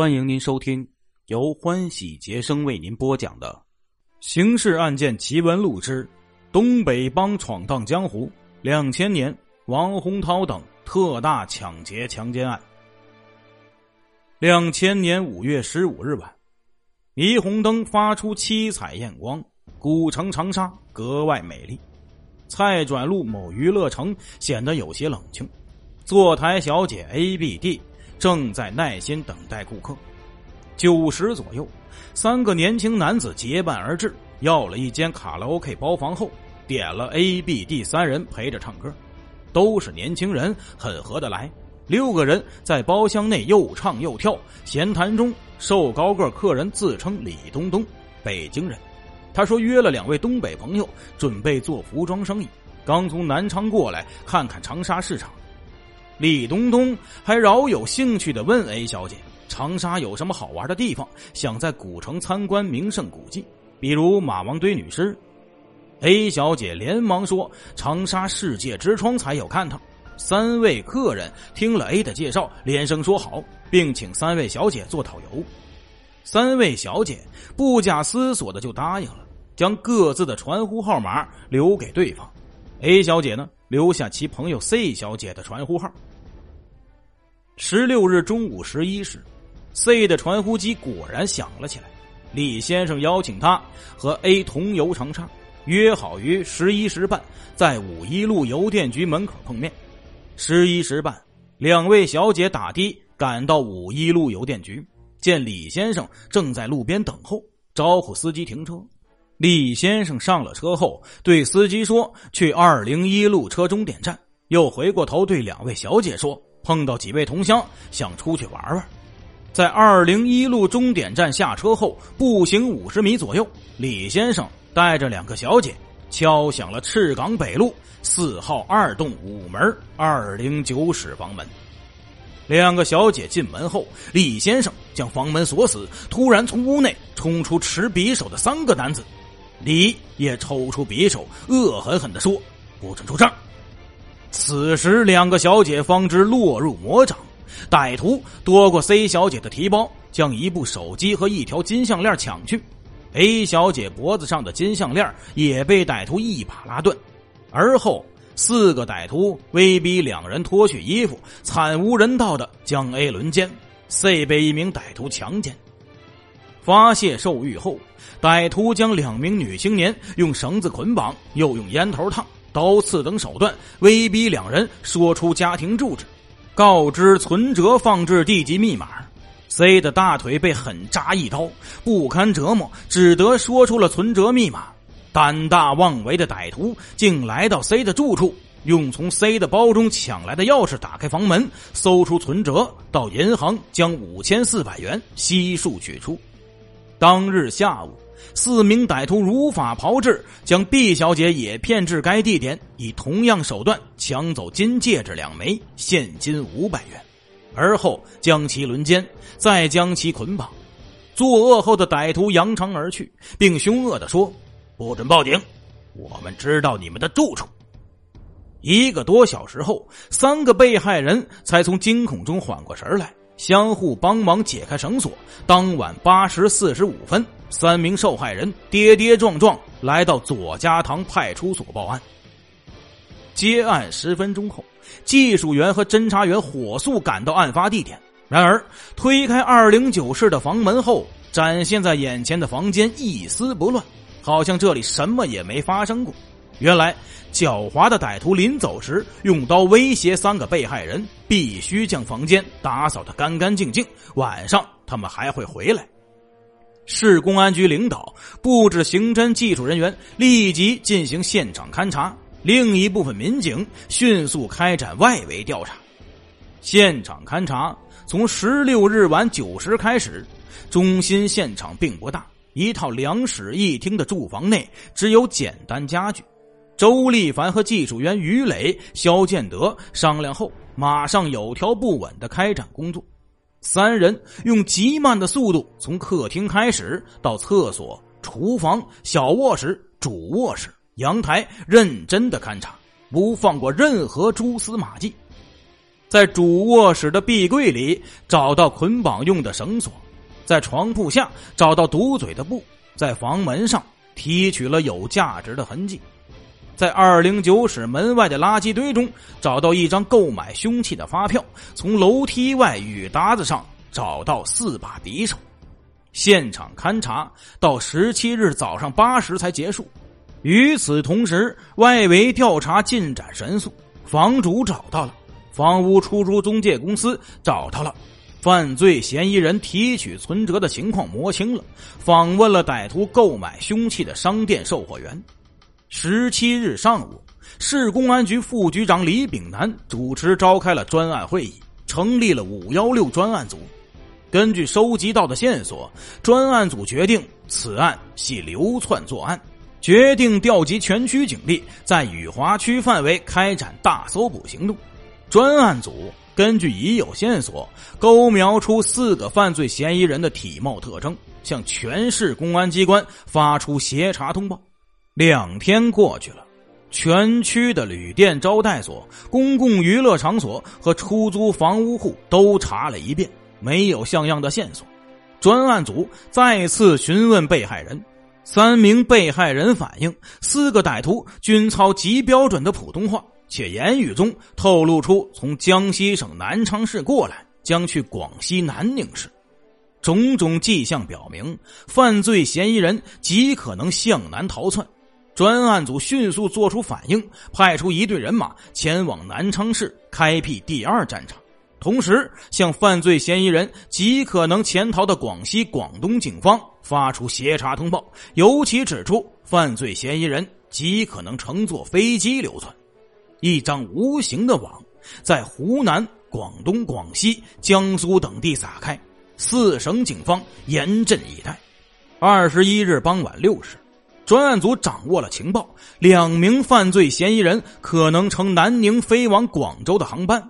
欢迎您收听由欢喜杰生为您播讲的《刑事案件奇闻录之东北帮闯荡江湖两千年王洪涛等特大抢劫强奸案》。两千年五月十五日晚，霓虹灯发出七彩艳光，古城长沙格外美丽。蔡转路某娱乐城显得有些冷清，坐台小姐 A、B、D。正在耐心等待顾客。九时左右，三个年轻男子结伴而至，要了一间卡拉 OK 包房后，点了 A、B、D 三人陪着唱歌。都是年轻人，很合得来。六个人在包厢内又唱又跳，闲谈中，瘦高个客人自称李东东，北京人。他说约了两位东北朋友，准备做服装生意，刚从南昌过来，看看长沙市场。李东东还饶有兴趣的问 A 小姐：“长沙有什么好玩的地方？想在古城参观名胜古迹，比如马王堆女尸。”A 小姐连忙说：“长沙世界之窗才有看头。”三位客人听了 A 的介绍，连声说好，并请三位小姐做导游。三位小姐不假思索的就答应了，将各自的传呼号码留给对方。A 小姐呢，留下其朋友 C 小姐的传呼号。十六日中午十一时，C 的传呼机果然响了起来。李先生邀请他和 A 同游长沙，约好于十一时半在五一路邮电局门口碰面。十一时半，两位小姐打的赶到五一路邮电局，见李先生正在路边等候，招呼司机停车。李先生上了车后，对司机说：“去二零一路车终点站。”又回过头对两位小姐说。碰到几位同乡，想出去玩玩，在二零一路终点站下车后，步行五十米左右，李先生带着两个小姐敲响了赤岗北路四号二栋五门二零九室房门。两个小姐进门后，李先生将房门锁死，突然从屋内冲出持匕首的三个男子，李也抽出匕首，恶狠狠地说：“不准出声！”此时，两个小姐方知落入魔掌，歹徒夺过 C 小姐的提包，将一部手机和一条金项链抢去。A 小姐脖子上的金项链也被歹徒一把拉断。而后，四个歹徒威逼两人脱去衣服，惨无人道的将 A 轮奸，C 被一名歹徒强奸。发泄兽欲后，歹徒将两名女青年用绳子捆绑，又用烟头烫。刀刺等手段威逼两人说出家庭住址，告知存折放置地及密码。C 的大腿被狠扎一刀，不堪折磨，只得说出了存折密码。胆大妄为的歹徒竟来到 C 的住处，用从 C 的包中抢来的钥匙打开房门，搜出存折，到银行将五千四百元悉数取出。当日下午。四名歹徒如法炮制，将 B 小姐也骗至该地点，以同样手段抢走金戒指两枚、现金五百元，而后将其轮奸，再将其捆绑。作恶后的歹徒扬长而去，并凶恶地说：“不准报警，我们知道你们的住处。”一个多小时后，三个被害人才从惊恐中缓过神来。相互帮忙解开绳索。当晚八时四十五分，三名受害人跌跌撞撞来到左家塘派出所报案。接案十分钟后，技术员和侦查员火速赶到案发地点。然而，推开二零九室的房门后，展现在眼前的房间一丝不乱，好像这里什么也没发生过。原来，狡猾的歹徒临走时用刀威胁三个被害人，必须将房间打扫得干干净净，晚上他们还会回来。市公安局领导布置刑侦技术人员立即进行现场勘查，另一部分民警迅速开展外围调查。现场勘查从十六日晚九时开始，中心现场并不大，一套两室一厅的住房内只有简单家具。周立凡和技术员于磊、肖建德商量后，马上有条不紊的开展工作。三人用极慢的速度从客厅开始，到厕所、厨房、小卧室、主卧室、阳台，认真的勘察，不放过任何蛛丝马迹。在主卧室的壁柜里找到捆绑用的绳索，在床铺下找到堵嘴的布，在房门上提取了有价值的痕迹，在二零九室门外的垃圾堆中找到一张购买凶器的发票，从楼梯外雨搭子上找到四把匕首。现场勘查到十七日早上八时才结束。与此同时，外围调查进展神速，房主找到了。房屋出租中介公司找到了犯罪嫌疑人提取存折的情况摸清了，访问了歹徒购买凶器的商店售货员。十七日上午，市公安局副局长李炳南主持召开了专案会议，成立了五幺六专案组。根据收集到的线索，专案组决定此案系流窜作案，决定调集全区警力，在雨华区范围开展大搜捕行动。专案组根据已有线索，勾描出四个犯罪嫌疑人的体貌特征，向全市公安机关发出协查通报。两天过去了，全区的旅店、招待所、公共娱乐场所和出租房屋户都查了一遍，没有像样的线索。专案组再次询问被害人，三名被害人反映，四个歹徒均操极标准的普通话。且言语中透露出从江西省南昌市过来，将去广西南宁市，种种迹象表明，犯罪嫌疑人极可能向南逃窜。专案组迅速作出反应，派出一队人马前往南昌市开辟第二战场，同时向犯罪嫌疑人极可能潜逃的广西、广东警方发出协查通报，尤其指出犯罪嫌疑人极可能乘坐飞机流窜。一张无形的网在湖南、广东、广西、江苏等地撒开，四省警方严阵以待。二十一日傍晚六时，专案组掌握了情报，两名犯罪嫌疑人可能乘南宁飞往广州的航班。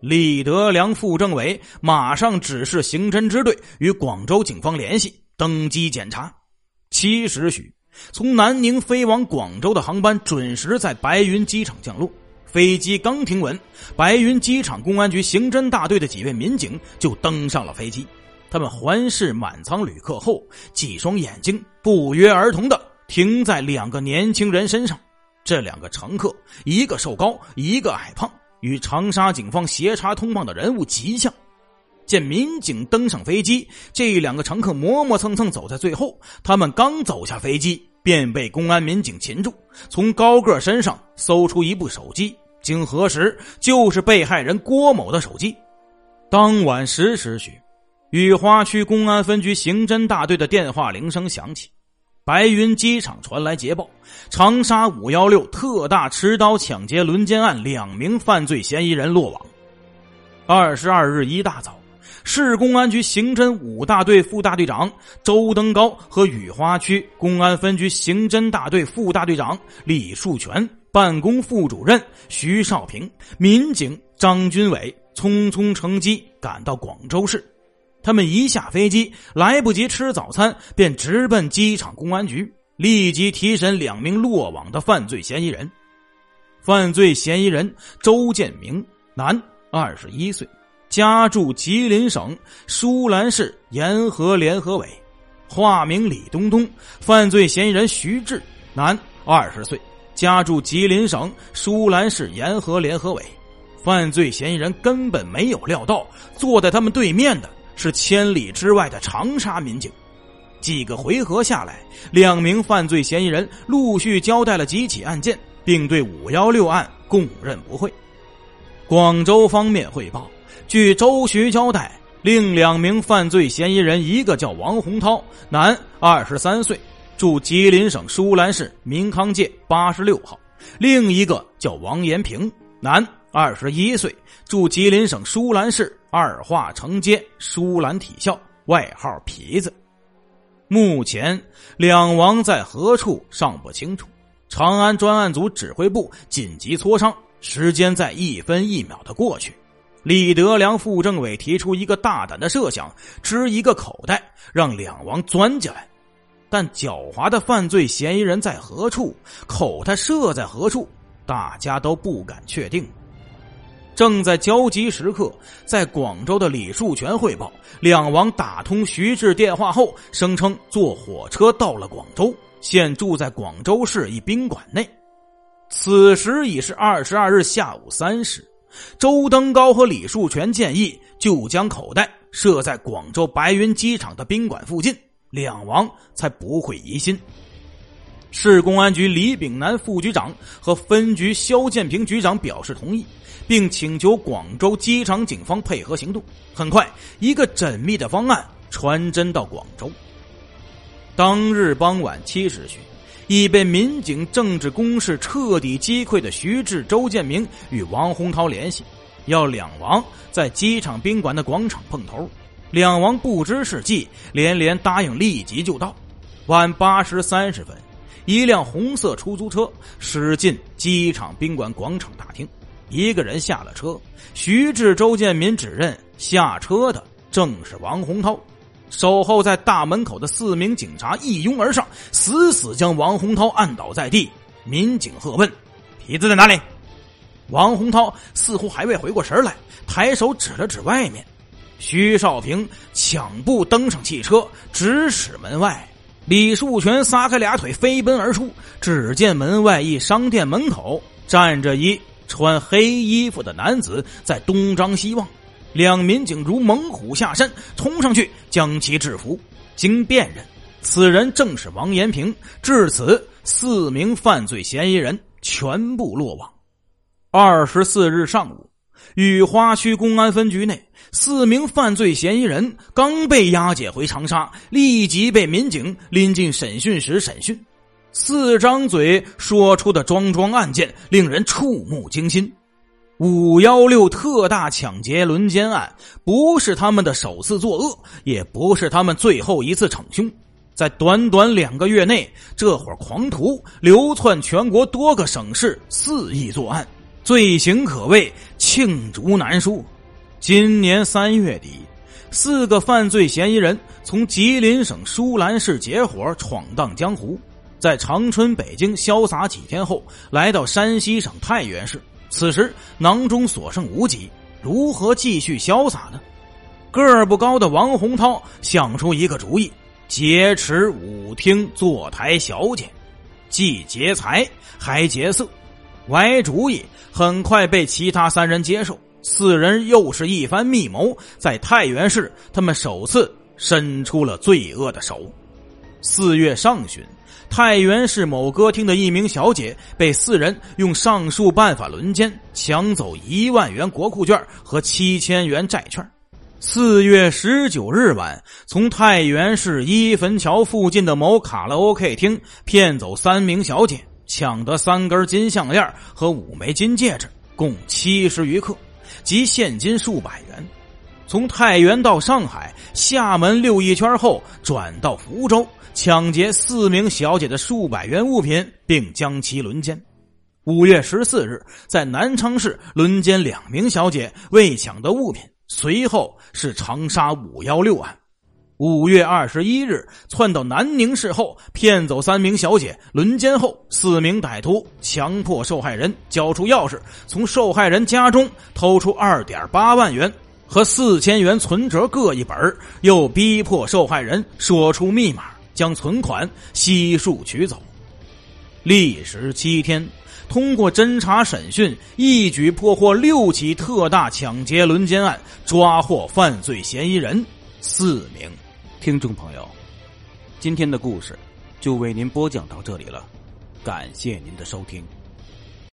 李德良副政委马上指示刑侦支队与广州警方联系，登机检查。七时许，从南宁飞往广州的航班准时在白云机场降落。飞机刚停稳，白云机场公安局刑侦大队的几位民警就登上了飞机。他们环视满舱旅客后，几双眼睛不约而同的停在两个年轻人身上。这两个乘客，一个瘦高，一个矮胖，与长沙警方协查通报的人物极像。见民警登上飞机，这两个乘客磨磨蹭蹭走在最后。他们刚走下飞机。便被公安民警擒住，从高个身上搜出一部手机，经核实就是被害人郭某的手机。当晚十时许，雨花区公安分局刑侦大队的电话铃声响起，白云机场传来捷报：长沙五幺六特大持刀抢劫轮奸案两名犯罪嫌疑人落网。二十二日一大早。市公安局刑侦五大队副大队长周登高和雨花区公安分局刑侦大队副大队长李树全、办公副主任徐少平、民警张军伟匆匆乘机赶到广州市。他们一下飞机，来不及吃早餐，便直奔机场公安局，立即提审两名落网的犯罪嫌疑人。犯罪嫌疑人周建明，男，二十一岁。家住吉林省舒兰市沿河联合委，化名李东东。犯罪嫌疑人徐志，男，二十岁，家住吉林省舒兰市沿河联合委。犯罪嫌疑人根本没有料到，坐在他们对面的是千里之外的长沙民警。几个回合下来，两名犯罪嫌疑人陆续交代了几起案件，并对五幺六案供认不讳。广州方面汇报。据周徐交代，另两名犯罪嫌疑人，一个叫王洪涛，男，二十三岁，住吉林省舒兰市民康街八十六号；另一个叫王延平，男，二十一岁，住吉林省舒兰市二化城街舒兰体校，外号皮子。目前两王在何处尚不清楚。长安专案组指挥部紧急磋商，时间在一分一秒的过去。李德良副政委提出一个大胆的设想：支一个口袋，让两王钻进来。但狡猾的犯罪嫌疑人在何处，口袋设在何处，大家都不敢确定。正在焦急时刻，在广州的李树全汇报，两王打通徐志电话后，声称坐火车到了广州，现住在广州市一宾馆内。此时已是二十二日下午三时。周登高和李树全建议就将口袋设在广州白云机场的宾馆附近，两王才不会疑心。市公安局李炳南副局长和分局肖建平局长表示同意。并请求广州机场警方配合行动。很快，一个缜密的方案传真到广州。当日傍晚七时许，已被民警政治攻势彻底击溃的徐志、周建明与王洪涛联系，要两王在机场宾馆的广场碰头。两王不知是计，连连答应立即就到。晚八时三十分，一辆红色出租车驶进机场宾馆广场大厅。一个人下了车，徐志、周建民指认下车的正是王洪涛。守候在大门口的四名警察一拥而上，死死将王洪涛按倒在地。民警喝问：“皮子在哪里？”王洪涛似乎还未回过神来，抬手指了指外面。徐少平抢步登上汽车，直驶门外。李树全撒开俩腿飞奔而出，只见门外一商店门口站着一。穿黑衣服的男子在东张西望，两民警如猛虎下山，冲上去将其制服。经辨认，此人正是王延平。至此，四名犯罪嫌疑人全部落网。二十四日上午，雨花区公安分局内，四名犯罪嫌疑人刚被押解回长沙，立即被民警拎进审讯室审讯。四张嘴说出的桩桩案件令人触目惊心。五幺六特大抢劫轮奸案不是他们的首次作恶，也不是他们最后一次逞凶。在短短两个月内，这伙狂徒流窜全国多个省市，肆意作案，罪行可谓罄竹难书。今年三月底，四个犯罪嫌疑人从吉林省舒兰市结伙闯荡江湖。在长春、北京潇洒几天后，来到山西省太原市。此时囊中所剩无几，如何继续潇洒呢？个儿不高的王洪涛想出一个主意：劫持舞厅坐台小姐，既劫财还劫色。歪主意很快被其他三人接受。四人又是一番密谋，在太原市，他们首次伸出了罪恶的手。四月上旬。太原市某歌厅的一名小姐被四人用上述办法轮奸，抢走一万元国库券和七千元债券。四月十九日晚，从太原市一坟桥附近的某卡拉 OK 厅骗走三名小姐，抢得三根金项链和五枚金戒指，共七十余克，及现金数百元。从太原到上海、厦门溜一圈后，转到福州。抢劫四名小姐的数百元物品，并将其轮奸。五月十四日，在南昌市轮奸两名小姐，未抢得物品。随后是长沙五幺六案。五月二十一日，窜到南宁市后，骗走三名小姐，轮奸后，四名歹徒强迫受害人交出钥匙，从受害人家中偷出二点八万元和四千元存折各一本，又逼迫受害人说出密码。将存款悉数取走，历时七天，通过侦查审讯，一举破获六起特大抢劫轮奸案，抓获犯罪嫌疑人四名。听众朋友，今天的故事就为您播讲到这里了，感谢您的收听。